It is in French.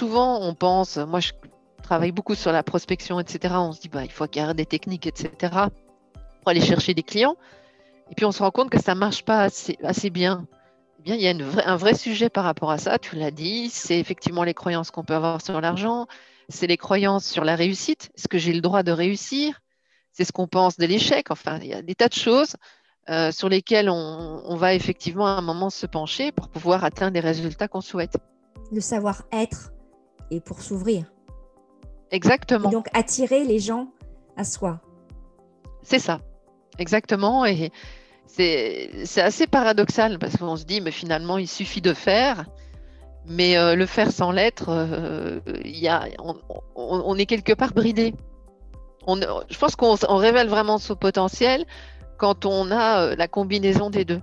souvent, on pense, moi je travaille beaucoup sur la prospection, etc. On se dit, bah, il faut acquérir des techniques, etc. pour aller chercher des clients. Et puis on se rend compte que ça ne marche pas assez, assez bien. Eh bien, il y a un vrai sujet par rapport à ça, tu l'as dit, c'est effectivement les croyances qu'on peut avoir sur l'argent, c'est les croyances sur la réussite. Est-ce que j'ai le droit de réussir? C'est ce qu'on pense de l'échec. Enfin, il y a des tas de choses euh, sur lesquelles on, va effectivement à un moment se pencher pour pouvoir atteindre les résultats qu'on souhaite. Le savoir-être et pour s'ouvrir. Exactement. Et donc attirer les gens à soi. C'est ça, exactement. Et c'est assez paradoxal parce qu'on se dit, mais finalement, il suffit de faire. Mais euh, le faire sans l'être, euh, on, est quelque part bridé. je pense qu'on révèle vraiment son potentiel quand on a euh, la combinaison des deux.